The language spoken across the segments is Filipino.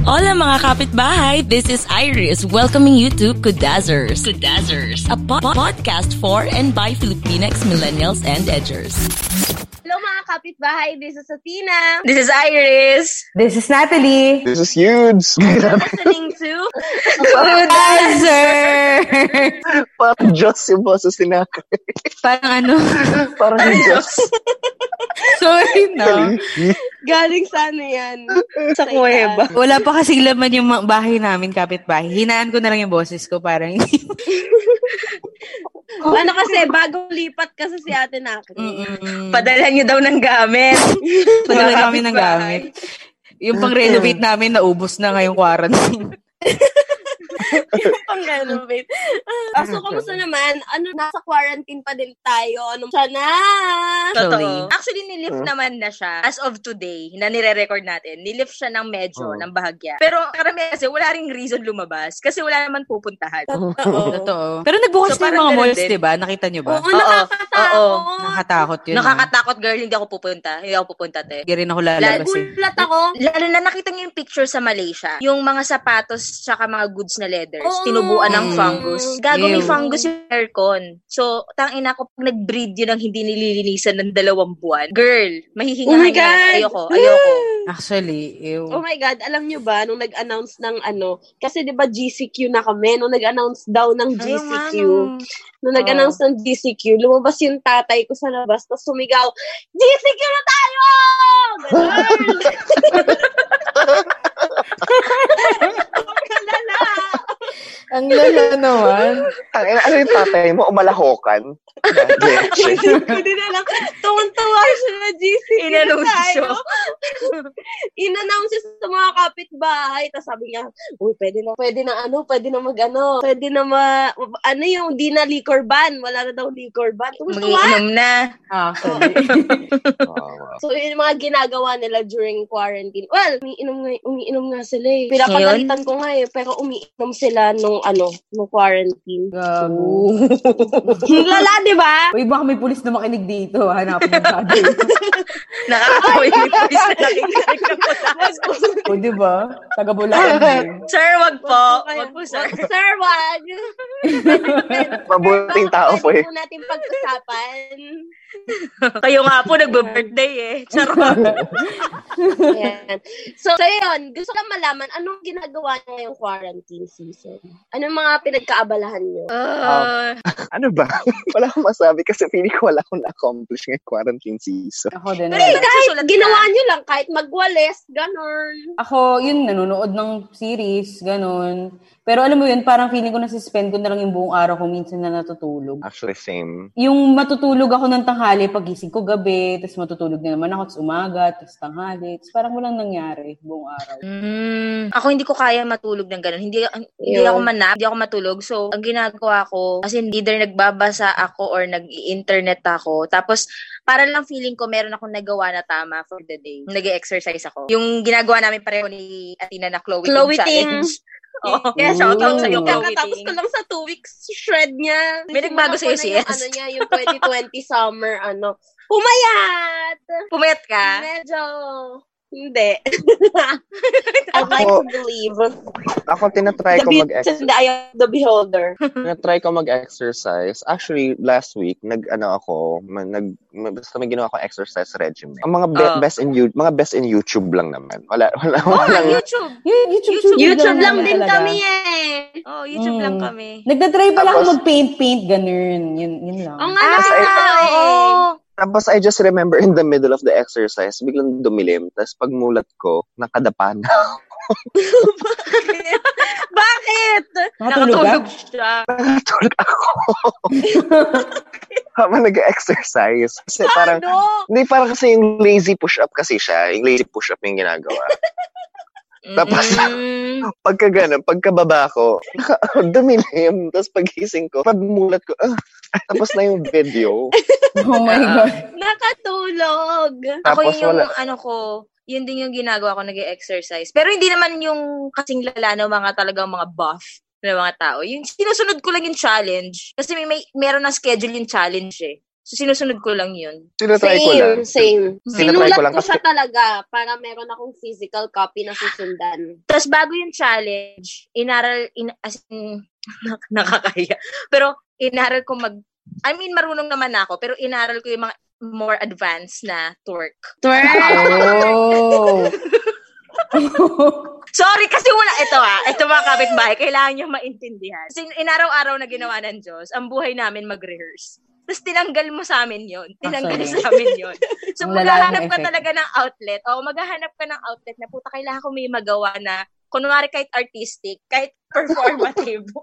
Hola mga kapitbahay! This is Iris welcoming you to Kudazzers. Kudazzers, a po- podcast for and by Filipinx millennials and edgers. Hello mga kapitbahay, this is Athena. This is Iris. This is Natalie. This is huge. Listening to Kudazzer! Parang Diyos yung boses ni Naka. Parang ano? Parang Diyos. Sorry na. Galing sa ano yan? Sa kuweba. Wala pa kasing laman yung bahay namin, kapitbahay. Hinaan ko na lang yung boses ko, parang ano kasi, bago lipat kasi si ate Naki. Mm-mm. Padala niyo daw ng gamit. Padala kami ng gamit. Yung pang-renovate namin, naubos na ngayong quarantine. Pang renovate. Ah, so, kamusta naman? Ano, nasa quarantine pa din tayo. Anong sana? Actually. Totoo. Actually, nilift naman na siya as of today na nire-record natin. Nilift siya ng medyo, Oh. ng bahagya. Pero karamihan kasi wala ring reason lumabas kasi wala naman pupuntahan. Oo. Totoo. Pero nagbukas So, na yung mga malls, di ba? Nakita nyo ba? Oo, nakakatakot. Oo. Nakatakot yun. ah. Nakakatakot, girl. Hindi ako pupunta. Hindi ako pupunta, te. Hindi rin ako lalabas. Gulat ako. Lalo na nakita niyo yung picture sa Malaysia. Yung mga sapatos tsaka mga goods na leathers. Oo. Tinubuan ng Mm. fungus. Gago may fungus yung aircon. So, tangin ako pag nag-breed yun ng hindi nililinisan ng dalawang buwan. Girl, mahihinga Oh my yan. God! Ayoko, ayoko. Actually, ew. Oh my God, alam nyo ba, nung nag-announce ng ano, kasi di ba GCQ na kami, nung nag-announce daw ng GCQ, nung nag-announce ng GCQ, lumabas yung tatay ko sa labas, tapos sumigaw, GCQ na tayo! Ganun! Ang lala naman. Ang ina, ano yung tatay mo? Umalahokan? Hindi na lang. Tuwan-tuwa siya na na Inanunsyo. tayo. In-announce siya sa mga kapitbahay. Tapos sabi niya, uy, pwede na, pwede na ano, pwede na mag-ano, pwede na ma, ano yung, di na liquor ban. Wala na daw liquor ban. Tuwa Magiinom na. Actually. So, yun yung mga ginagawa nila during quarantine. Well, umiinom nga, umiinom nga sila eh. Pinapagalitan ko nga eh, pero umiinom sila nung ano, nung quarantine. Gago. Lala, di ba? Uy, baka may pulis na makinig dito. Hanapin yung tatay. Nakakaway yung voice na nakikinig na po tayo. o, di ba? Taga Bulacan. Sir, wag po. Wag po, sir. Sir, wag. Mabuting tao po eh. Po natin pag-usapan. Kayo nga po, nagbe-birthday eh. Charot. So, so yun, gusto ko malaman, anong ginagawa niyo ngayong quarantine season? Anong mga pinagkaabalahan niyo? Uh, Ano ba? Wala akong masabi kasi feeling ko wala akong na-accomplish ngayong quarantine season. Ako din. Pero Ay, kahit ginawa niyo lang, kahit magwales, ganon. Ako, yun, nanonood ng series, ganun. Pero alam mo yun, parang feeling ko nasispend ko na lang yung buong araw ko minsan na natutulog. Actually, same. Yung matutulog ako ng tanghali, pagising ko gabi, tapos matutulog na naman ako, tapos umaga, tapos tanghali. Tapos parang walang nangyari buong araw. mm, ako hindi ko kaya matulog ng ganun. Hindi, hindi Yun. ako manap, hindi ako matulog. So, ang ginagawa ko, kasi either nagbabasa ako or nag-internet ako. Tapos, para lang feeling ko meron akong nagawa na tama for the day. Nag-exercise ako. Yung ginagawa namin pareho ni Athena na Chloe, Chloe Ting Ting. Challenge. Oo. Yeah, shout out sa'yo, Ooh. Chloe Kakatapos Kakatapos ko lang sa two weeks shred niya. May nagbago ko na yung. Ano niya, yung 2020 summer, ano. Pumayat! Pumayat ka? Medyo, hindi. I'd like to believe. Ako, tinatry The ko mag-exercise. the eye of the beholder. tinatry ko mag-exercise. Actually, last week, nag, ano ako, nag, basta may ginawa akong exercise regimen. Ang mga be- Oh. best in you, mga best in YouTube lang naman. Wala, wala, Oo, wala. oh, YouTube. Yun, YouTube, YouTube YouTube lang naman din talaga. kami eh. Oh, YouTube Mm. lang kami. Nagtatry pala ako Tapos- mag-paint-paint, ganun. Yun, yun lang. Oo nga Ah, naman. oo. Tapos I just remember in the middle of the exercise, biglang dumilim. Tapos pagmulat ko, nakadapa na. Bakit? Nakatulog ka? siya. Nakatulog ako. habang nag-exercise. Kasi parang, Ano? hindi parang kasi yung lazy push-up kasi siya. Yung lazy push-up yung ginagawa. Tapos, Mm-mm. pagka ganun, pagkababa ko, dumilim. Tapos pagising ko, pagmulat ko, ah, tapos na yung video. Oh my God. Nakatulog. Ako Tapos yung wala. ano ko, yun din yung ginagawa ko, nag exercise Pero hindi naman yung kasing lala ng mga talagang mga buff na mga tao. Yung sinusunod ko lang yung challenge. Kasi may, may meron na schedule yung challenge eh. So, sinusunod ko lang yun. Tinatry ko lang. Same, same. Sinulat ko lang ko siya kasi- talaga para meron akong physical copy na susundan. Tapos bago yung challenge, inaral, in, as in, nakakaya. Pero inaral ko mag, I mean, marunong naman ako, pero inaral ko yung mga more advanced na twerk. Oh. Sorry, kasi wala, ito ah, ito mga kapitbahay, kailangan nyo maintindihan. Kasi inaraw-araw na ginawa ng Diyos, ang buhay namin mag-rehearse. Tapos tinanggal mo sa amin yon Tinanggal Actually. sa amin yon So maghahanap ka effect. talaga ng outlet. O maghahanap ka ng outlet na puta, kailangan ko may magawa na kunwari kahit artistic, kahit performative.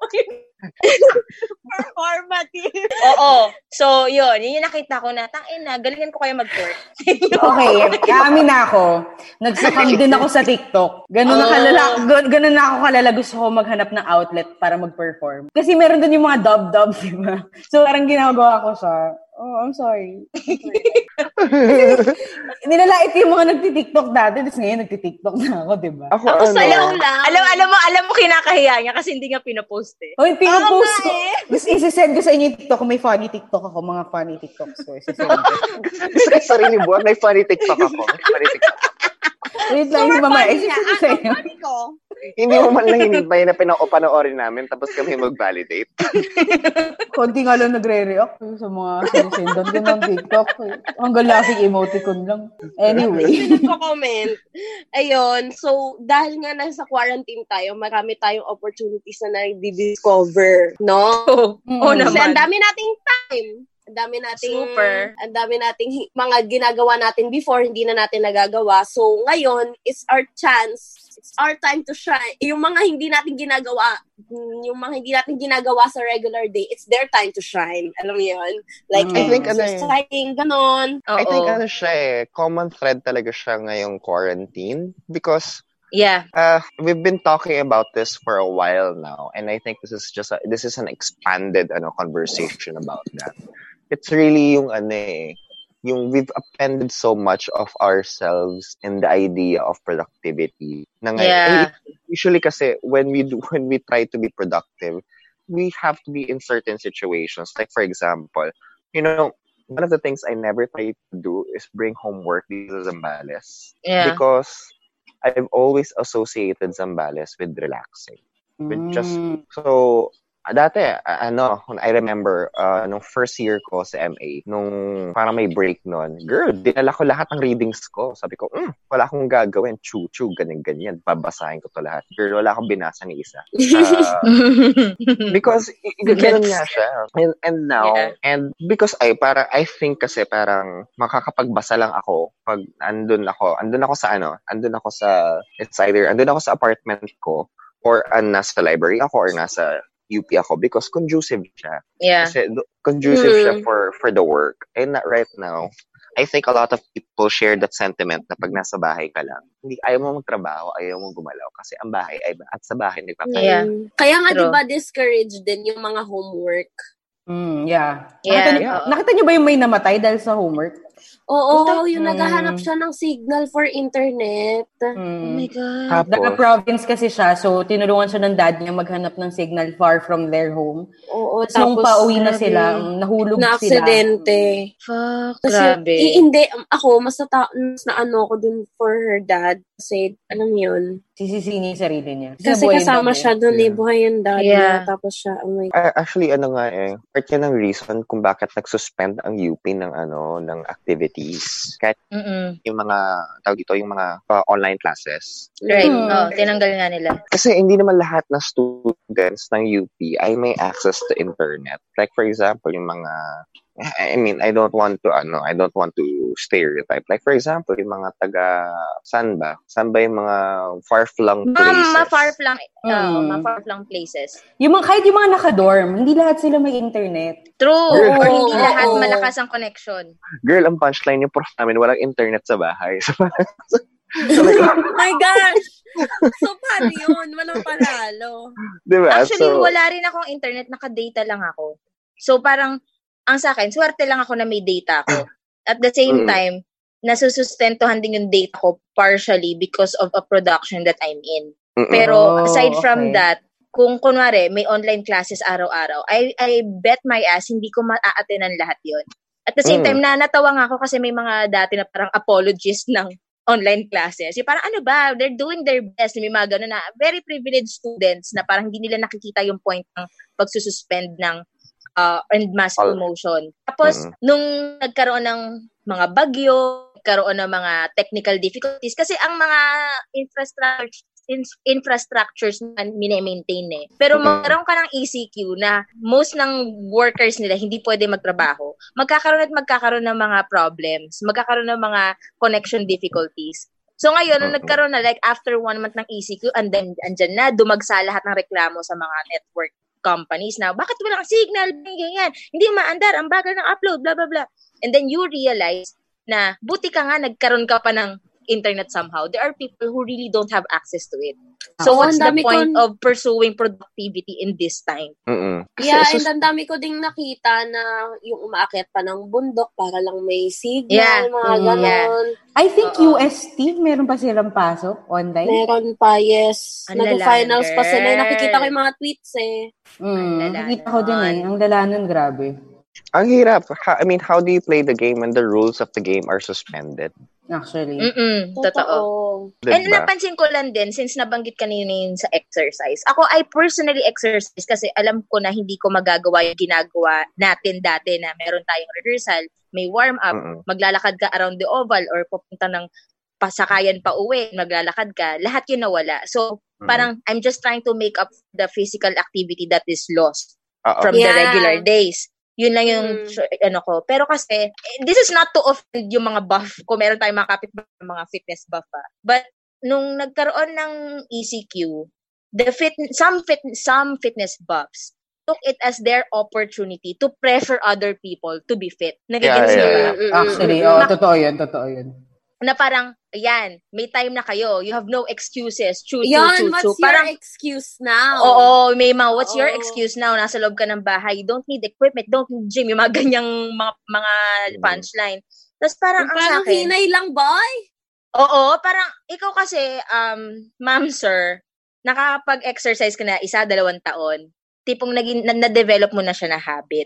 performative. Oo. So, yun. Yun yung nakita ko na, tangin na, galingan ko kaya mag-twerk. Okay, amin na ako. Nagsakang din ako sa TikTok. Ganun na Oh. kalala, gan- ganun na ako kalala. Gusto ko maghanap ng outlet para mag-perform. Kasi meron dun yung mga dub-dub, di ba? So, parang ginagawa ko siya. Oh, I'm sorry. I'm sorry. Nilalait yung mga nagti-TikTok dati, tapos ngayon nagti-TikTok na ako, di ba? Ako, Ako ano, sayaw lang. alam, alam mo, alam mo kinakahiya niya kasi hindi nga pinopost eh. Hoy, pinupost Oo ko. eh. Gusto isi-send ko sa inyo yung TikTok. May funny TikTok ako. Mga funny TikToks ko. Isi-send ko. sa sarili buwan, may funny TikTok ako. May funny TikTok. Wait lang, yung mamaya. Isi-send ko sa inyo. Ano ko? Hindi mo man lang hinintay na pinaupanoorin namin tapos kami mag-validate. Konti nga lang nagre-react sa mga sinisendan ko ng TikTok. eh. Hanggang laughing emoticon lang. Anyway. comment. Ayun. So, dahil nga nasa quarantine tayo, marami tayong opportunities na nai-discover. No? Oo Mm. oh, Kasi naman. ang dami nating time. Ang dami nating Super. ang dami nating mga ginagawa natin before hindi na natin nagagawa. So ngayon, it's our chance. It's our time to shine. Yung mga hindi natin ginagawa, mm, yung mga hindi natin ginagawa sa regular day, it's their time to shine. Alam mo yun? Like, Mm. I think ano exercising, ganon. Oo. I think ano siya eh, common thread talaga siya ngayong quarantine because Yeah. uh, we've been talking about this for a while now and I think this is just a, this is an expanded ano conversation about that. It's really yung ano eh, yung we've appended so much of ourselves in the idea of productivity. Na ngayon, Yeah. usually kasi when we do when we try to be productive, we have to be in certain situations. Like for example, you know, one of the things I never try to do is bring homework sa Zambales Yeah. because I've always associated Zambales with relaxing. With just Mm. so dati a- ano I remember uh, nung first year ko sa MA nung parang may break noon girl dinala ko lahat ng readings ko. Sabi ko mm, wala akong gagawin. Chu chu ganyan ganyan. Babasahin ko to lahat. Girl wala akong binasa ni isa. Uh, because ganun nga siya. And, and now Yeah. and because I para I think kasi parang makakapagbasa lang ako pag andun ako. Andun ako sa ano andun ako sa it's either andun ako sa apartment ko or uh, nasa library ako or nasa UP ako because conducive siya. yeah. Kasi conducive siya Mm. for for the work. And na- right now, I think a lot of people share that sentiment na pag nasa bahay ka lang, hindi ayaw mo magtrabaho, ayaw mo gumalaw kasi ang bahay ay at sa bahay nagpapahinga. Yeah. Mm. Kaya nga, di ba, discouraged din yung mga homework. Mm, yeah. Yeah. Nakita, Yeah. nakita niyo ba yung may namatay dahil sa homework? Oo, Puta. yung Mm. naghahanap siya ng signal for internet. Oh Mm. my God. Tapos, Taga-province kasi siya, so tinulungan siya ng dad niya maghanap ng signal far from their home. Oo, Tapos nung pauwi na sila, nahulog na sila. aksidente. Fuck, Kasi, grabe. i- hindi, um, ako, mas, nata- mas na ano ko dun for her dad. Kasi, alam yun. Sisisi niya yung sarili niya. Kasi yung kasama siya dun eh, Yeah. buhay yung dad Yeah. niya. Tapos siya, oh my uh, actually, ano nga eh, part yan ng reason kung bakit nagsuspend ang UP ng ano, ng activities. Kahit Mm-mm. yung mga, tawag dito, yung mga uh, online classes. Right. Mm. Oh, tinanggal nga nila. Kasi hindi naman lahat ng students ng UP ay may access to internet. Like for example, yung mga I mean, I don't want to ano, I don't want to stereotype. Like for example, yung mga taga saan ba? Saan ba yung mga far-flung Mga places? ma-far-flung, uh, Mm. ma-far-flung places. Yung mga, kahit yung mga naka-dorm, hindi lahat sila may internet. True. Oo, Or hindi oo, lahat oo. malakas ang connection. Girl, ang punchline yung prof namin, walang internet sa bahay. So, Oh my gosh! So, paano yun? Walang panalo. di ba? Actually, so, wala rin akong internet. Naka-data lang ako. So, parang, ang sa akin, swerte lang ako na may data ako. At the same Mm. time, nasusustentuhan din yung data ko partially because of a production that I'm in. mm-mm. Pero Oh, aside from okay. that, kung kunwari may online classes araw-araw, I I bet my ass hindi ko maa-attenan lahat 'yon. At the same Mm. time, na natawa nga ako kasi may mga dati na parang apologists ng online classes. Yung parang ano ba, they're doing their best. May mga ganun na very privileged students na parang hindi nila nakikita yung point ng pagsususpend ng uh, and mass All- promotion. Tapos, Mm. nung nagkaroon ng mga bagyo, nagkaroon ng mga technical difficulties, kasi ang mga infrastructure in- infrastructures na mine-maintain eh. Pero magkaroon ka ng ECQ na most ng workers nila hindi pwede magtrabaho, magkakaroon at magkakaroon ng mga problems, magkakaroon ng mga connection difficulties. So ngayon, nung Mhm. nagkaroon na like after one month ng ECQ, and then andyan na, dumagsa lahat ng reklamo sa mga network companies na bakit walang signal, ganyan, hindi maandar, ang bagal ng upload, blah, blah, blah. And then you realize na buti ka nga nagkaroon ka pa ng internet somehow. There are people who really don't have access to it. So Oo, what's the point kong- of pursuing productivity in this time? Mm-mm. Yeah, so- and ang dami ko ding nakita na yung umaakyat pa ng bundok para lang may signal, Yeah. mga Mm, ganon. I think Oo. UST, meron pa silang pasok online. Meron pa, yes. Nag-finals pa sila. Nakikita ko yung mga tweets eh. Mm, nakita ko din eh. Ang lala nun, grabe. Ang hirap. I mean, how do you play the game when the rules of the game are suspended? Actually. Mm-mm, totoo. Totoo. And Diba? napansin ko lang din, since nabanggit kanina yun sa exercise, ako, I personally exercise kasi alam ko na hindi ko magagawa yung ginagawa natin dati na meron tayong rehearsal, may warm-up, Mm-mm. maglalakad ka around the oval or pupunta ng pasakayan pa uwi, maglalakad ka, lahat yun nawala. So, Mm-mm. parang I'm just trying to make up the physical activity that is lost Oo. from the Yeah. regular days. Yun lang yung Mm. ano ko. Pero kasi, eh, this is not to offend yung mga buff. Kung meron tayong mga kapit mga fitness buff pa. But, nung nagkaroon ng ECQ, the fit, some fit, some fitness buffs took it as their opportunity to pressure other people to be fit. Nagiging Yeah, yeah. Mm-mm. Actually, oh, totoo yun, totoo yun. Na parang, ayan, may time na kayo. You have no excuses. Choo, choo, Yan, choo, what's choo. your Parang, excuse now? Oo, may mga, what's your Oo. excuse now? Nasa loob ka ng bahay. You don't need equipment. Don't need gym. Yung mga ganyang mga, mga Mm. punchline. Tapos parang Yung ang sa parang akin, hinay lang, boy. oo, parang ikaw kasi, um, ma'am, sir, nakakapag-exercise ka na isa, dalawang taon. Tipong naging, na- na-develop mo na siya na habit.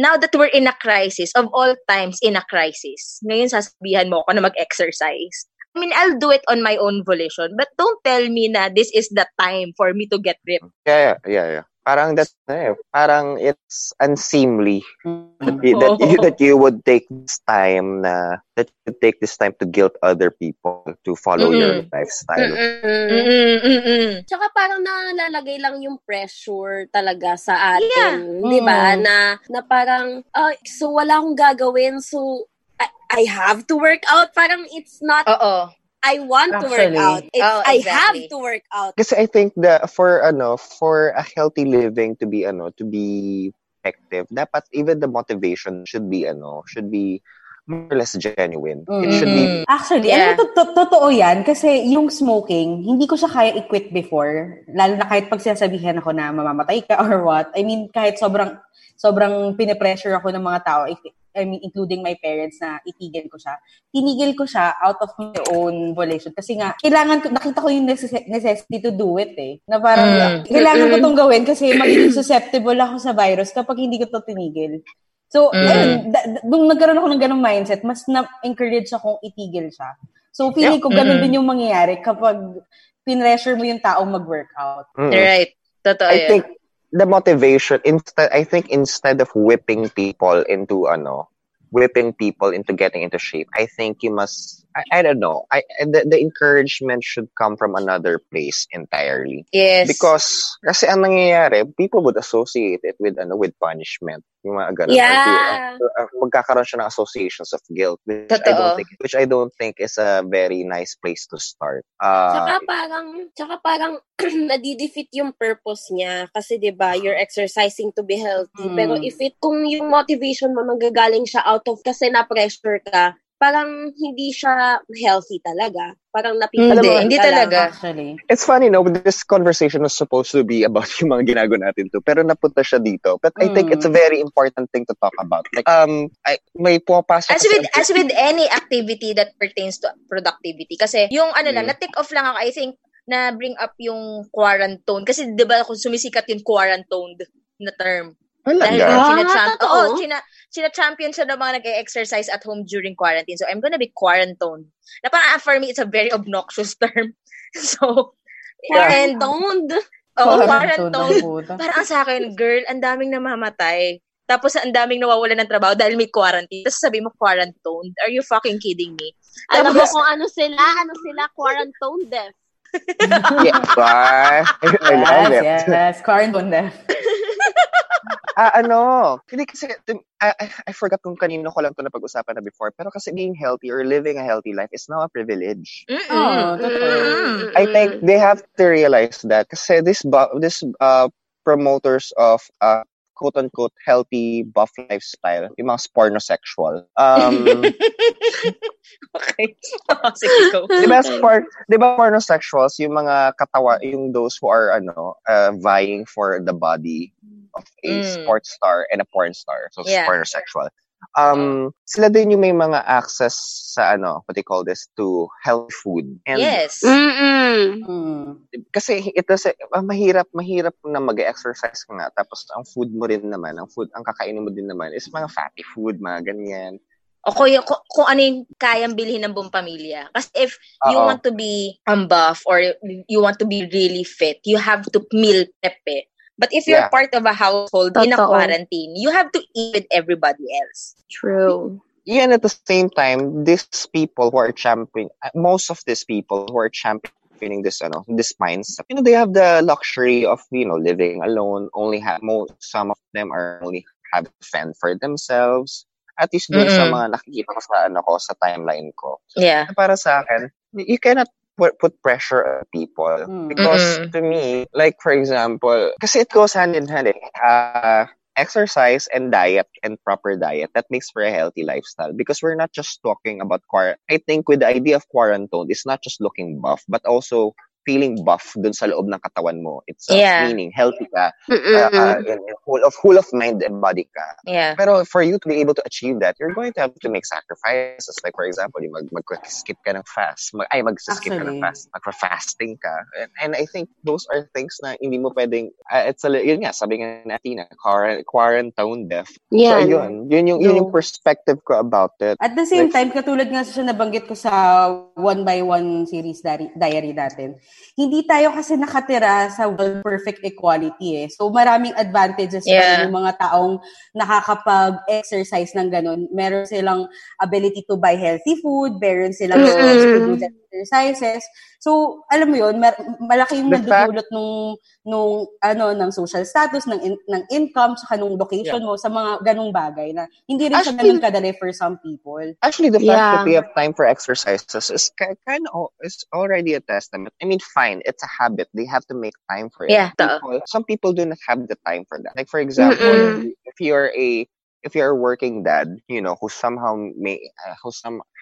Now that we're in a crisis, of all times in a crisis, ngayon sasabihan mo ako na mag-exercise. I mean, I'll do it on my own volition, but don't tell me na this is the time for me to get ripped. Yeah, yeah, yeah, yeah. Parang that, eh, parang it's unseemly that Mm. you, that you, that you would take this time na that you take this time to guilt other people to follow your lifestyle. Mm-mm. Tsaka parang nalalagay lang yung pressure talaga sa Yeah. atin, 'di ba? Mm. Na na parang ah, so wala akong gagawin so I, I have to work out. Parang it's not Oo. I want to work Actually. out. It's Oh, I have exactly. to work out. Kasi I think the for ano for a healthy living to be ano to be effective, dapat even the motivation should be ano should be more or less genuine. It should be Mm-mm. Actually, Yeah. ano, to- to- totoo yan. Kasi yung smoking, hindi ko siya kaya i-quit before. Lalo na kahit pag sinasabihan ako na mamamatay ka or what. I mean, kahit sobrang, sobrang pinipressure ako ng mga tao, I mean, including my parents na itigil ko siya. Tinigil ko siya out of my own volition. Kasi nga, kailangan ko, nakita ko yung necess- necessity to do it eh. Na parang, Mm. kailangan ko Mm-mm. tong gawin kasi magiging susceptible ako sa virus kapag hindi ko to tinigil. So, Mm. ayun, da- da- nung nagkaroon ako ng ganong mindset, mas na-encourage akong itigil siya. So, feeling ko ganun Mm-mm. din yung mangyayari kapag pinressure mo yung taong mag-workout. Mm. Right. Totoo I yun. think the motivation instead I think instead of whipping people into ano whipping people into getting into shape, I think you must I, I don't know. I the, the encouragement should come from another place entirely. Yes. Because kasi ang nangyayari, people would associate it with ano with punishment. Yung mga ganun. Yeah. Or, uh, magkakaroon siya ng associations of guilt which I Totoo. don't think which I don't think is a very nice place to start. Uh, Tsaka parang, tsaka parang nadidefeat yung purpose niya. Kasi 'di ba you're exercising to be healthy. Mm. Pero if it, kung yung motivation mo nanggagaling siya out of kasi na-pressure ka, parang hindi siya healthy talaga. Parang napipilitan Hindi, hindi lang. talaga. Actually. It's funny, no? This conversation was supposed to be about yung mga ginagawa natin to, pero napunta siya dito. But I think Mm. it's a very important thing to talk about. Like, um, I, may pumapasok As with as with any activity that pertains to productivity kasi yung ano lang Mm. na take off lang ako I think na bring up yung quarantine kasi 'di ba kung sumisikat yung quarantined na term dahil Talaga? Ah, sina-champ oh, sina sina-champion siya ng mga nag-exercise at home during quarantine so I'm gonna be quarantined na parang for me it's a very obnoxious term so Quarantined. oh, Quarantine quarantined parang sa akin girl ang daming namamatay tapos ang daming nawawalan ng trabaho dahil may quarantine. Tapos sabi mo quarantined. Are you fucking kidding me? Alam mo kung ano sila? Ano sila? Quarantine death. yeah, bye. I love it. Yes, yes. Quarantine death. Ah, ano, hindi kasi, I, I, forgot kung kanino ko lang to napag-usapan na before, pero kasi being healthy or living a healthy life is now a privilege. Mm-mm. Oo, totoo. Mm-mm. I think they have to realize that kasi this this uh promoters of uh quote unquote healthy buff lifestyle, yung mga pornosexual. Um, okay. Sige, go. di ba sport, di ba pornosexuals, yung mga katawa, yung those who are ano, uh, vying for the body of a Mm. sports star and a porn star. So Yeah. pornosexual. Um, sila din yung may mga access sa ano, what they call this, to healthy food. And yes. Mm-mm. Mm. kasi ito sa ah, mahirap mahirap na mag-exercise ka nga tapos ang food mo rin naman ang food ang kakainin mo din naman is mga fatty food mga ganyan O kung, yung- kung, kung ano yung kayang bilhin ng buong pamilya. Kasi if you Oo. want to be um, buff or you want to be really fit, you have to meal prep eh. But if you're Yeah. part of a household in a quarantine, you have to eat with everybody else. True. yeah and at the same time these people who are championing uh, most of these people who are championing this you know, this mindset you know they have the luxury of you know living alone only have most some of them are only have to fend for themselves at least dun sa Mm-mm. mga nakikita ko sa ano ko sa timeline ko Yeah. para sa akin, you cannot put, put pressure on people. Mm. Because Mm-mm. to me, like for example, because it goes hand in hand eh. Uh, exercise and diet and proper diet that makes for a healthy lifestyle because we're not just talking about quar I think with the idea of quarantine it's not just looking buff but also feeling buff dun sa loob ng katawan mo itself Yeah. meaning healthy ka uh, uh, in full of full of mind and body ka Yeah. pero for you to be able to achieve that, you're going to have to make sacrifices. Like for example, mag mag-skip ka ng fast. Mag, ay, mag-skip ka ng fast. Mag-fasting ka. And, and I think those are things na hindi mo pwedeng, uh, it's a, yun nga, sabi nga natin na, quarant- quarantine death. So Yan. yun, yun yung, yun yung perspective ko about it. At the same Like- time, katulad nga sa nabanggit ko sa one by one series diary, diary natin, hindi tayo kasi nakatira sa well perfect equality eh. So maraming advantages pa Yeah. rin yung mga taong nakakapag-exercise ng ganun. Meron silang ability to buy healthy food, meron silang skills to do the exercises. So, alam mo yun, mar- malaki yung The fact- nadudulot nung, nung, ano, ng social status, ng, in- ng income, saka nung location mo, sa mga ganung bagay na hindi rin siya Actually- ganun kadali for some people. Actually, the fact Yeah. that we have time for exercises is kind of is already a testament. I mean, fine, it's a habit. They have to make time for it. Yeah. People, some people do not have the time for that. Like for example, Mm-mm. if you're a if you're a working dad, you know, who somehow may uh, who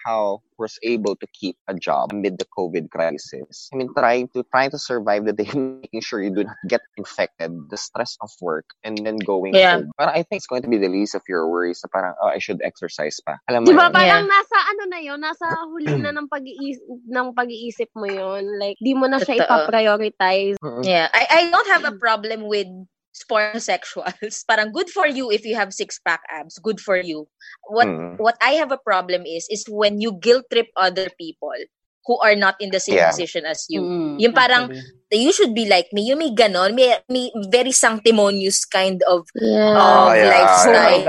somehow was able to keep a job amid the COVID crisis. I mean, trying to trying to survive the day, making sure you do not get infected, the stress of work, and then going Yeah. home. But I think it's going to be the least of your worries. Na parang, oh, I should exercise pa. Alam mo Di ba yun? parang nasa ano na yun, nasa huli na ng pag-iisip, ng pag-iisip mo yun. Like, di mo na siya Totoo. ipaprioritize. Yeah. I, I don't have a problem with pornosexuals. Parang good for you if you have six-pack abs. Good for you. What Mm. what I have a problem is is when you guilt trip other people who are not in the same Yeah. position as you. Mm, Yung parang- actually. You should be like me. Yung may ganon, may, may very sanctimonious kind of Yeah. of Oh, yeah, lifestyle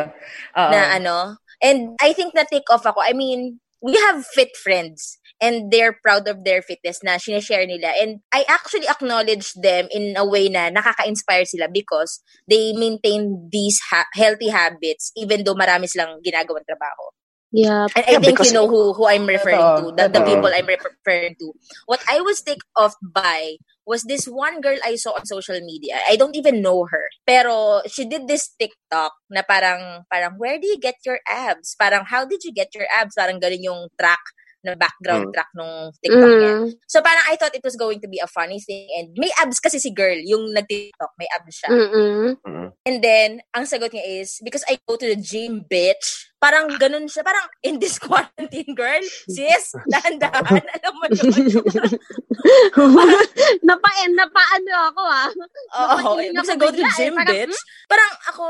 Oo. na ano. And I think na take off ako. I mean, we have fit friends. and they're proud of their fitness na sineshare nila. And I actually acknowledge them in a way na nakaka-inspire sila because they maintain these ha- healthy habits even though marami silang ginagawang trabaho. Yeah. And I Yeah, think you know who who I'm referring to, the, the people I'm referring to. What I was take off by was this one girl I saw on social media. I don't even know her. Pero she did this TikTok na parang parang where do you get your abs? Parang how did you get your abs? Parang ganun yung track na background Mm. track nung TikTok niya. Mm. So parang I thought it was going to be a funny thing and may abs kasi si girl yung nag-TikTok, may abs siya. Mm-mm. Mm. And then, ang sagot niya is, because I go to the gym, bitch. Parang ganun siya. Parang, in this quarantine, girl, sis, dahan-dahan, alam mo yun. napa napaano ako ah. Oo, I ako go to the eh. gym, Parang, bitch. Parang ako,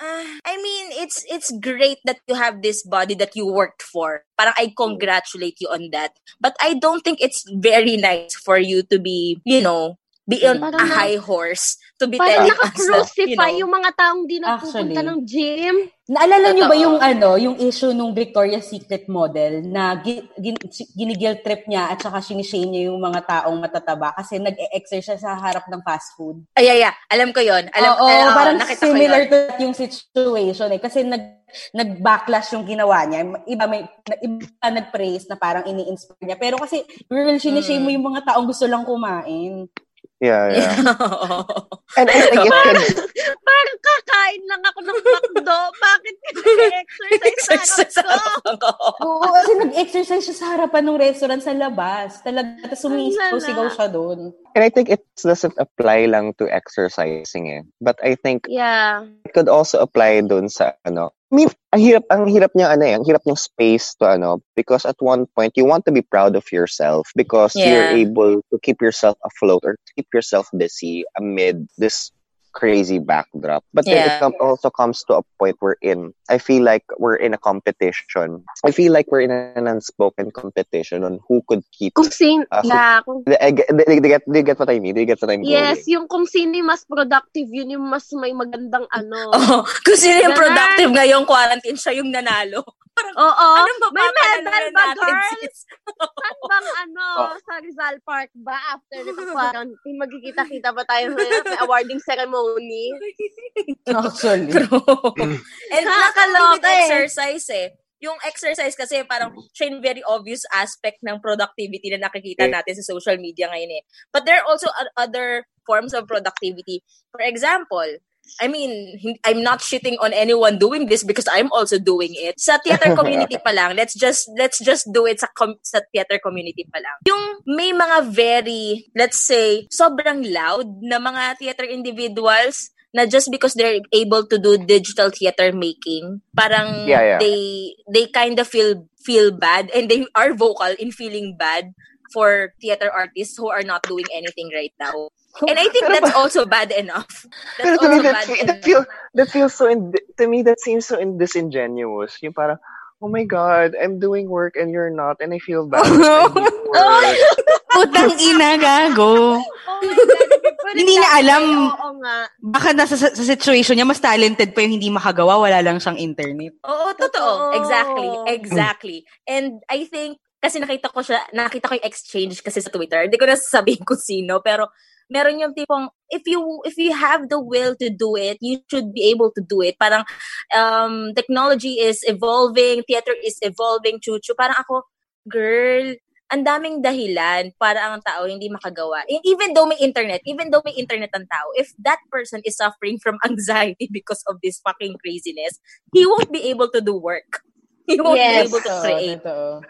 ah, I mean, it's it's great that you have this body that you worked for. Parang I congratulate you on that. But I don't think it's very nice for you to be, you know, be on Parang a high horse to be Parang telling us that, you know, yung mga taong di nagpupunta Actually. ng gym. Naalala niyo ba Totoo. yung ano, yung issue nung Victoria's Secret model na gi- gin, ginigil trip niya at saka sinishame niya yung mga taong matataba kasi nag-exercise sa harap ng fast food. ay, ay, ay, alam ko yon Alam, Oo, oo, parang nakita ko similar yun. to that yung situation eh. Kasi nag, nag-backlash yung ginawa niya. Iba, may, iba nag-praise na parang ini-inspire niya. Pero kasi, girl, sinishame Mm. mo yung mga taong gusto lang kumain. Yeah, yeah. And I think it could, Parang kakain lang ako ng McDo. Bakit ka nag-exercise Exercise sa harap ko? ako. Oo, kasi nag-exercise siya sa harapan ng restaurant sa labas. Talaga, tapos sumisaw-sigaw siya doon. And I think it doesn't apply lang to exercising eh. But I think Yeah. it could also apply dun sa ano. I mean, ang hirap, ang hirap niya ano eh, ang hirap niyang space to ano, because at one point you want to be proud of yourself because you're Yeah. able to keep yourself afloat or keep yourself busy amid this crazy backdrop. But then it Yeah. com- also comes to a point we're in. I feel like we're in a competition. I feel like we're in an unspoken competition on who could keep. Kung sin, Ah, so- yeah, I get, do you get, you get what I mean? You get what I'm yes, going? yung kung sino yung mas productive, yun yung mas may magandang ano. Oh, kung sino yung productive ngayong quarantine, siya yung nanalo. Oo. Anong may mapapanalunan medal ba, natin, girl? sis? Saan bang ano, Oh. sa Rizal Park ba? After nito quarantine, magkikita-kita ba tayo sa awarding ceremony? Actually. And nakakaloka with eh. exercise eh. Yung exercise kasi parang siya yung very obvious aspect ng productivity na nakikita natin sa social media ngayon eh. But there are also other forms of productivity. For example, I mean, I'm not shitting on anyone doing this because I'm also doing it. Sa theater community pa lang, let's just let's just do it sa com- sa theater community pa lang. Yung may mga very, let's say, sobrang loud na mga theater individuals na just because they're able to do digital theater making, parang Yeah, yeah. they they kind of feel feel bad and they are vocal in feeling bad for theater artists who are not doing anything right now. And I think that's also bad enough. That's Pero to me, also that, bad that, enough. feel, that feels so, in, to me, that seems so in, disingenuous. Yung parang, oh my God, I'm doing work and you're not, and I feel bad. Work. Putang ina, gago. Oh my God. Pero Hindi niya alam. Oo nga. Baka nasa sa, sa situation niya, mas talented pa yung hindi makagawa, wala lang siyang internet. Oo, totoo. Totoo. Exactly. Exactly. And I think, kasi nakita ko siya, nakita ko yung exchange kasi sa Twitter. Hindi ko na sasabihin kung sino, pero meron yung tipong, if you, if you have the will to do it, you should be able to do it. Parang, um, technology is evolving, theater is evolving, chuchu. Parang ako, girl, ang daming dahilan para ang tao hindi makagawa. E- Even though may internet, even though may internet ang tao, if that person is suffering from anxiety because of this fucking craziness, he won't be able to do work. He won't Yes. be able to create. totoo.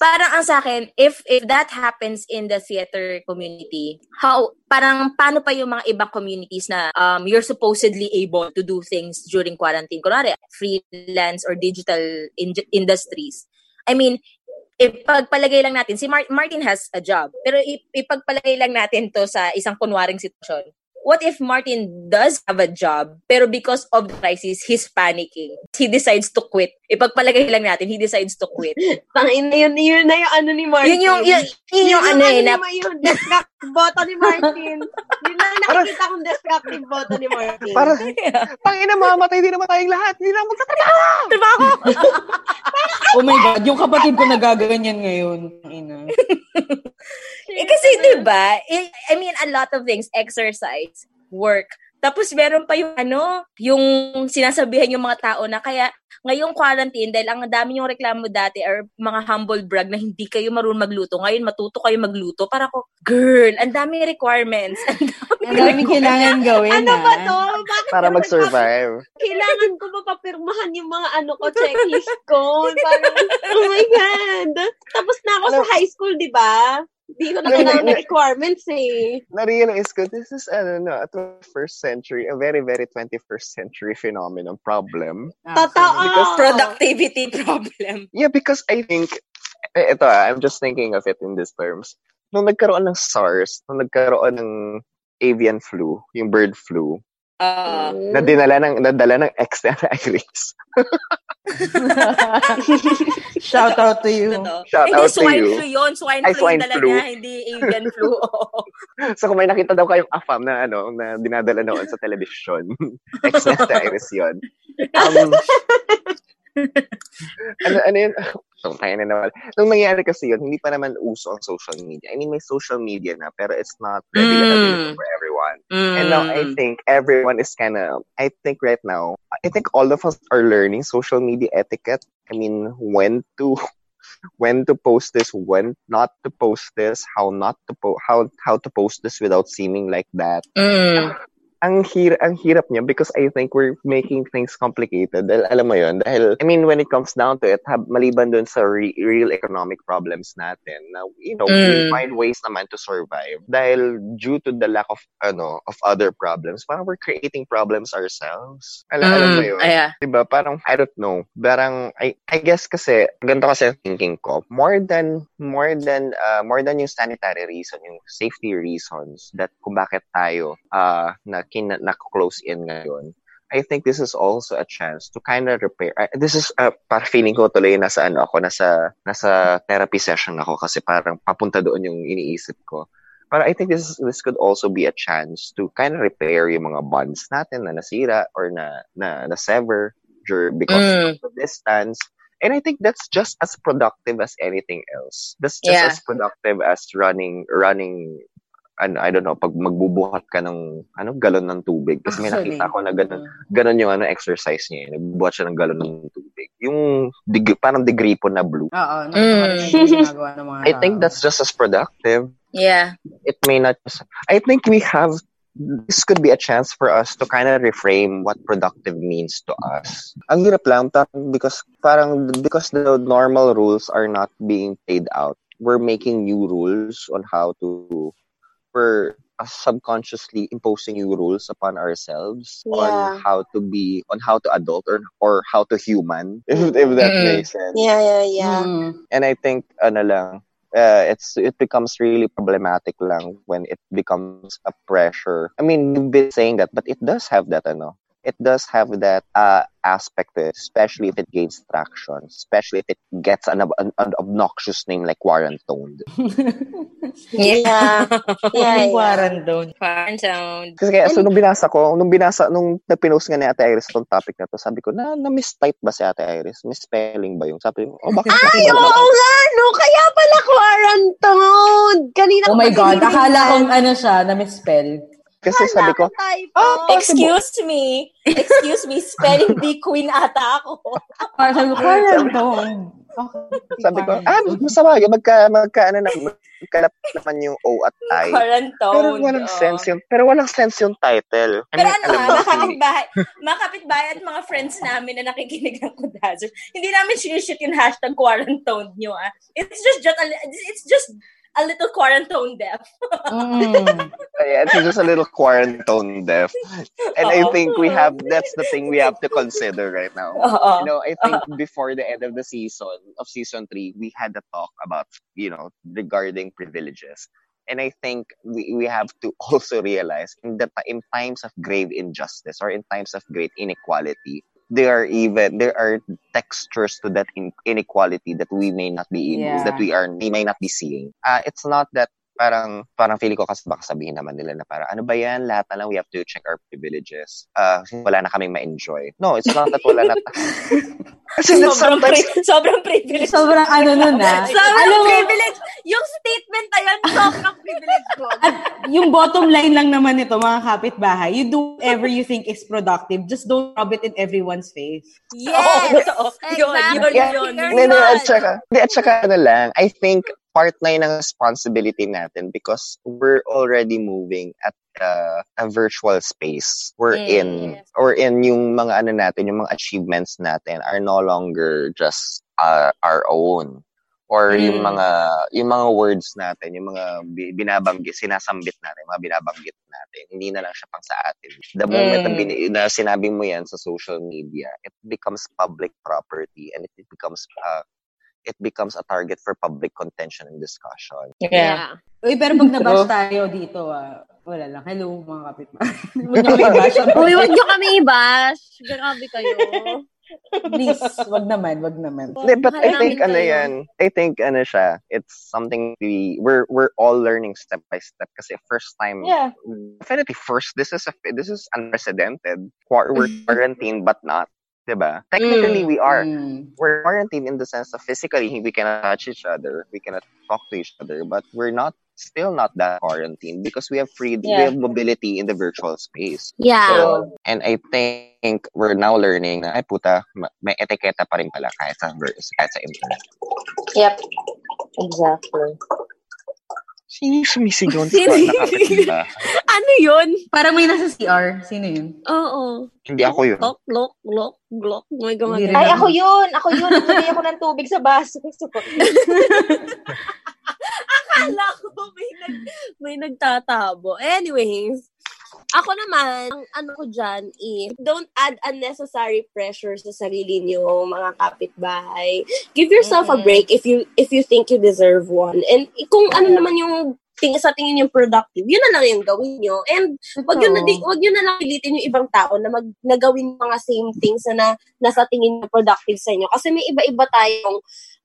Parang ang sa akin, if if that happens in the theater community, how parang paano pa yung mga ibang communities na um you're supposedly able to do things during quarantine? Kunwari, freelance or digital in- industries. I mean, ipagpalagay lang natin, si Mar- Martin has a job, pero ip- ipagpalagay lang natin to sa isang kunwaring sitwasyon. What if Martin does have a job, pero because of the crisis, he's panicking. He decides to quit. Ipagpalagay lang natin, he decides to quit. Tangin na yun, yun na yung ano ni Martin. Yun yung, yun, yun yung ano eh, na, Yun yung destructive ni Martin. yun lang nakikita kong destructive boto ni Martin. Para, tangina, mamatay din naman tayong lahat. Hindi na magtatrabaho. trabaho. Oh my God, yung kapatid ko nagaganyan ngayon. Ina. eh, kasi, di ba, I, I mean, a lot of things, exercise, work, tapos meron pa yung ano, yung sinasabihan yung mga tao na kaya ngayong quarantine dahil ang dami yung reklamo dati or mga humble brag na hindi kayo marunong magluto. Ngayon matuto kayo magluto. Para ko, girl, ang daming requirements. Ang Ang dami kailangan gawin, ano ah. ba to? Bakit Para mag-survive. kailangan ko mapapirmahan yung mga ano ko, checklist ko. Parang, oh my God. Tapos na ako sa high school, di ba? Hindi ko na kailangan ng requirements eh. Na-realize ko, this is, ano, no, a 21st century, a very, very 21st century phenomenon problem. Totoo. Because productivity problem. Yeah, because I think, eh, ito ah, I'm just thinking of it in these terms. Nung nagkaroon ng SARS, nung nagkaroon ng avian flu, yung bird flu, Uh, na dinala ng, nadala ng ex na Iris. Shout out to you. Totoo. Shout hindi, out to swine you. flu yun. Swine Ay, flu swine dala flu. niya, hindi avian flu. So kung may nakita daw kayong AFAM na ano, na dinadala noon sa television, ex na Iris yun. Um, ano, ano yun? So, tayo na naman. Nung nangyari kasi yun, hindi pa naman uso ang social media. I mean, may social media na, pero it's not readily Mm. available for everyone. And now I Mm. think everyone is kind of, I think right now, I think all of us are learning social media etiquette. I mean, when to, when to post this, when not to post this, how not to po, how, how to post this without seeming like that. Mm. Ang hir ang hirap niya because I think we're making things complicated. Dahil alam mo yun, dahil, I mean, when it comes down to it, hab, maliban dun sa re- real economic problems natin, na, you know, we Mm. find ways naman to survive. Dahil due to the lack of, ano, of other problems, parang we're creating problems ourselves. Alam, alam mo Mm. yun? Aya. Diba? Parang, I don't know. Parang, I, I guess kasi, ganito kasi thinking ko, more than, more than, uh, more than yung sanitary reason, yung safety reasons that kung bakit tayo, uh, na, kin, na close in ngayon, I think this is also a chance to kind of repair. Uh, this is, uh, para feeling ko tuloy nasa ano ako, nasa, nasa therapy session ako kasi parang papunta doon yung iniisip ko. But I think this this could also be a chance to kind of repair yung mga bonds natin na nasira or na na, na sever because Mm. of the distance. And I think that's just as productive as anything else. That's just Yeah. as productive as running running ano, I don't know, pag magbubuhat ka ng ano, galon ng tubig. Kasi may Actually. nakita ko na ganun, ganun yung ano, exercise niya. eh. Nagbubuhat siya ng galon ng tubig. Yung dig- parang digripo na blue. Oo, Mm. ginagawa ng mga I think that's just as productive. Yeah. it may not I think we have this could be a chance for us to kind of reframe what productive means to us. Ang hirap lang because parang because the normal rules are not being played out. We're making new rules on how to we're uh, subconsciously imposing new rules upon ourselves Yeah. on how to be on how to adult or or how to human if if that Mm. makes sense. Yeah, yeah, yeah. Mm. And I think ano lang, uh, it's it becomes really problematic lang when it becomes a pressure. I mean, you've been saying that, but it does have that ano. It does have that uh, aspect to it, especially if it gains traction, especially if it gets an, an, an obnoxious name like quarantoned. Yeah. Yeah, yeah. Quarantine. Quarantine. Kasi kaya, so nung binasa ko, nung binasa, nung nag-pinost nga ni Ate Iris itong topic na to, sabi ko, na, na-mistype ba si Ate Iris? Misspelling ba yung? Sabi ko, oh, bakit? Ay, oo nga, no? Kaya pala quarantine. Kanina Oh my God, akala kong ano siya, na-misspell. Kasi sabi ko, ah, Excuse me. Excuse me. Spelling bee queen ata ako. Parang sabi ko, quarantine. Okay. sabi ko, ah, masama yun, magka, magka, ano na, magkalap naman yung O at I. Quarantine. Pero walang oo. sense yung, pero walang sense yung title. I Pero mean, ano mga si- kapitbahay, mga kapitbahay at mga friends namin na nakikinig ng Kudazer, hindi namin sinushoot yung hashtag quarantine nyo ah. It's just, just it's just a little quarantine death. Mm. Yeah, it's just a little quarantine death. And I think we have, that's the thing we have to consider right now. Oo. You know, I think before the end of the season, of season three, we had a talk about, you know, regarding privileges. And I think we, we have to also realize in the in times of grave injustice or in times of great inequality, there are even there are textures to that in, inequality that we may not be Yeah. that we are we may not be seeing. Uh, it's not that parang parang feeling ko kasi baka sabihin naman nila na parang ano ba yan lahat na lang we have to check our privileges uh, wala na kaming ma-enjoy no it's not that wala na kasi Sobrang, sometimes pri- sobrang privilege. Sobrang ano nun ah. Sobrang Alam mo, privilege. Yung statement na yun, sobrang privilege ko. At yung bottom line lang naman nito, mga kapitbahay, you do whatever you think is productive, just don't rub it in everyone's face. Yes! totoo. Yun, yun, Yeah. yun. Hindi, at saka, at saka ano lang, I think part na yun ng responsibility natin because we're already moving at uh, a virtual space. We're Mm, in, yes. or in yung mga ano natin, yung mga achievements natin are no longer just uh, our own. Or yung Mm. mga yung mga words natin, yung mga bi- binabanggit, sinasambit natin, mga binabanggit natin, hindi na lang siya pang sa atin. The moment na, Mm. bini- na sinabi mo yan sa social media, it becomes public property and it becomes uh, it becomes a target for public contention and discussion. Yeah. Uy, pero pag nabash tayo dito, ah, wala lang. Hello, mga kapitbahay. Huwag niyo kami bash. Uy, wag nyo kami i-bash. Grabe kayo. Please, wag naman, wag naman. Hindi, but I think ano yan, I think ano siya, it's something we we're we're all learning step by step kasi first time Yeah. definitely first this is a this is unprecedented. We're quarantined but not, 'di ba? Technically we are. Mm. We're quarantined in the sense of physically we cannot touch each other, we cannot talk to each other, but we're not still not that quarantined because we have free we Yeah. have mobility in the virtual space. Yeah. So, and I think we're now learning na, ay puta, ma- may etiketa pa rin pala kahit sa, kahit sa internet. Yep. Exactly. Sino yung sumisigaw? Sino Hindi yun? ko nakapit ba? ano yun? Parang may nasa CR. Sino yun? Oo. Hindi ako yun. Glok, glok, glok, glok. May rin Ay, ako yun. Ako yun. Nagbigay ako ng tubig sa baso. Akala ko may, nag, may nagtatabo. Anyways, ako naman, ang ano ko dyan is, don't add unnecessary pressure sa sarili niyo, mga kapitbahay. Give yourself a Mm. break if you if you think you deserve one. And kung ano naman yung ting sa tingin yung productive, yun na lang yung gawin nyo. And wag yun na, di- wag yun na lang pilitin yung ibang tao na mag nagawin mga same things na nasa tingin nyo productive sa inyo. Kasi may iba-iba tayong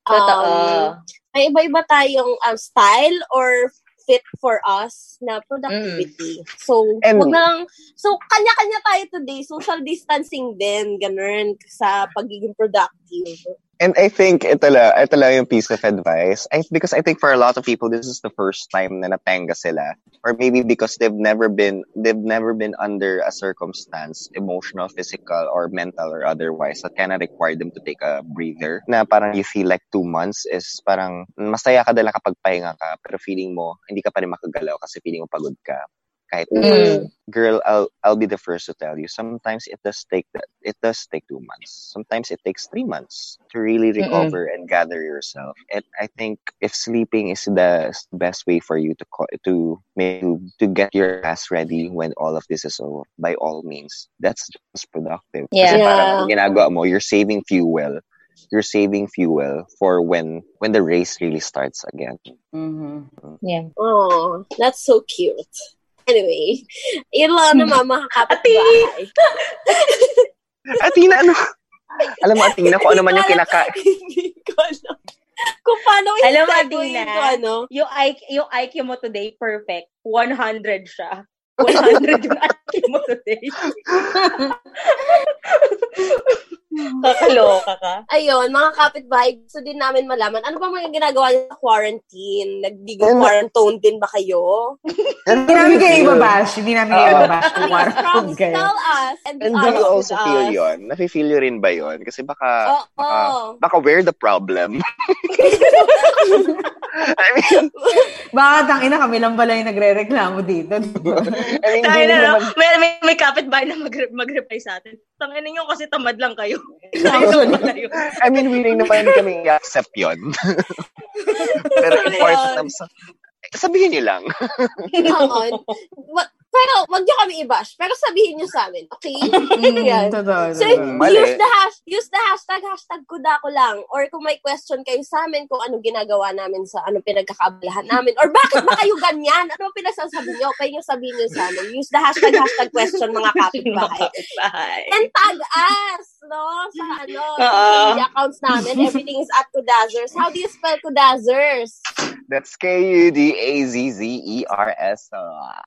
Totoo. um, may iba-iba tayong um, style or fit for us na productivity. So, And- wag na lang, so, kanya-kanya tayo today. Social distancing din, ganun, sa pagiging productive. And I think ito lang, ito lang yung piece of advice. I, because I think for a lot of people, this is the first time na natenga sila. Or maybe because they've never been, they've never been under a circumstance, emotional, physical, or mental, or otherwise, that kind of required them to take a breather. Na parang you feel like two months is parang masaya ka dala kapag pahinga ka, pero feeling mo, hindi ka pa rin makagalaw kasi feeling mo pagod ka. Kahit Mm. months. Girl, I'll, I'll be the first to tell you, sometimes it does take that, it does take two months. Sometimes it takes three months to really Mm-mm. recover and gather yourself. And I think if sleeping is the best way for you to co- to make to, to get your ass ready when all of this is over, by all means, that's just productive. Kasi Yeah. parang ang ginagawa mo, you're saving fuel. You're saving fuel for when when the race really starts again. Mhm. Yeah. Oh, that's so cute. Anyway, yun lang naman mga kapitbahay. Atina, ano? Alam mo, Atina, kung ano man yung kinaka... Hindi ko alam. Kung paano yung Alam mo, ko, ano? Yung IQ, yung IQ mo today, perfect. 100 siya. 100 yung IQ mo today. Kakaloka ka. Ayun, mga kapitbahay, gusto din namin malaman, ano ba mga ginagawa niyo sa quarantine? Nagdigo Ano? quarantine din ba kayo? Hindi namin kayo ibabash. Hindi namin kayo ibabash Please, kayo. tell us and be And do you also feel us. yon? Nafe-feel you rin ba yon? Kasi baka, Oo. baka, baka we're the problem. I mean, Baka tangina kami lang pala yung nagre-reklamo dito. I mean, Tayo na, no? naman, May, may, may kapitbahay na mag- mag-reply sa atin. Tangin ninyo kasi tamad lang kayo. I mean, willing naman kami i-accept yon. Pero important naman sa... Sabihin niyo lang. Oo. Wa- Pero, wag niyo kami i-bash. Pero sabihin niyo sa amin, okay? Mm, Yan. totoo, So. Mali. use the hash, use the hashtag, hashtag kuda ko lang. Or kung may question kayo sa amin kung anong ginagawa namin sa ano pinagkakaabalahan namin. Or bakit ba kayo ganyan? Ano ang pinagsasabi niyo? Kayo yung sabihin niyo sa amin. Use the hashtag, hashtag question mga kapitbahay. Bahay. And tag us, no? Sa ano, media accounts namin. Everything is at Kudazers. How do you spell Kudazers? That's K-U-D-A-Z-Z-E-R-S. Uh,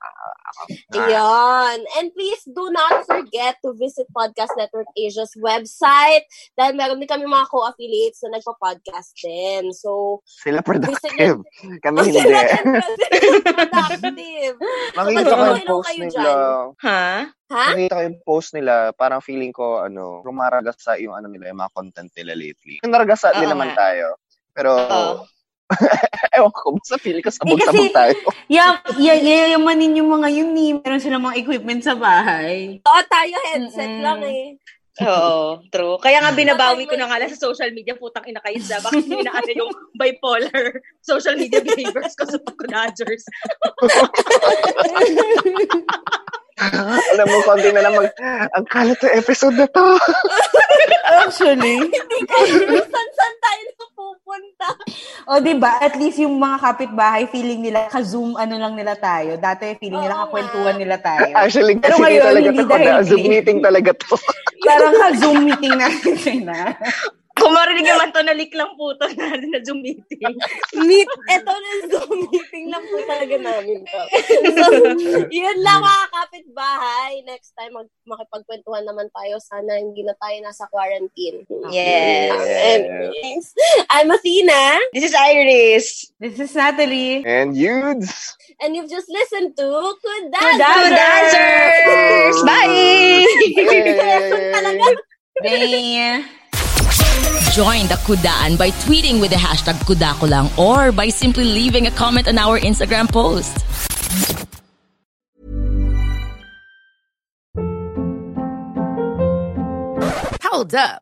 Ayun. And please do not forget to visit Podcast Network Asia's website dahil meron din kami mga co-affiliates na nagpa-podcast din. So, sila Visit productive. Kami hindi. sila din productive. Nakita ko yung post kayo nila. Ha? Ha? Nakita ko yung post nila, parang feeling ko, ano, rumaragasa yung ano nila, yung mga content nila lately. Naragasa din naman nga. tayo. Pero, Oo. ewan ko, basta feeling ko sabog-sabog Eh, kasi- tayo. Yeah, yeah, yayamanin yung mga yun eh. Meron silang mga equipment sa bahay. Oo, tayo headset Mm-mm. lang eh. Oo, true. Kaya nga binabawi ko na nga lang sa social media, putang ina kayo sa bakit hindi na ano yung bipolar social media behaviors ko sa pagkunadgers. Alam mo, konti na lang mag, ang kalat na episode na to. Actually. San-san tayo napupunta? O, di ba? At least yung mga kapitbahay, feeling nila, ka-zoom ano lang nila tayo. Dati, feeling nila, Oo kakwentuhan nga. nila tayo. Actually, Pero kasi ngayon, talaga hindi to. dahil Zoom meeting talaga to. Parang ka-zoom meeting natin sila. Kung marinig naman to, nalik lang po to na, na Zoom meeting. Meet, eto na Zoom meeting lang po talaga namin to. So, yun lang mga kapitbahay. Next time, mag makipagkwentuhan naman tayo. Sana hindi na tayo nasa quarantine. Yes. Anyways, I'm Athena, This is Iris. This is Natalie. And Yudes. and you've just listened to Kudazzers! Kudazzers! Dancers! Bye! talaga. Bye! Join the Kudaan by tweeting with the hashtag Kudakulang or by simply leaving a comment on our Instagram post. Hold up.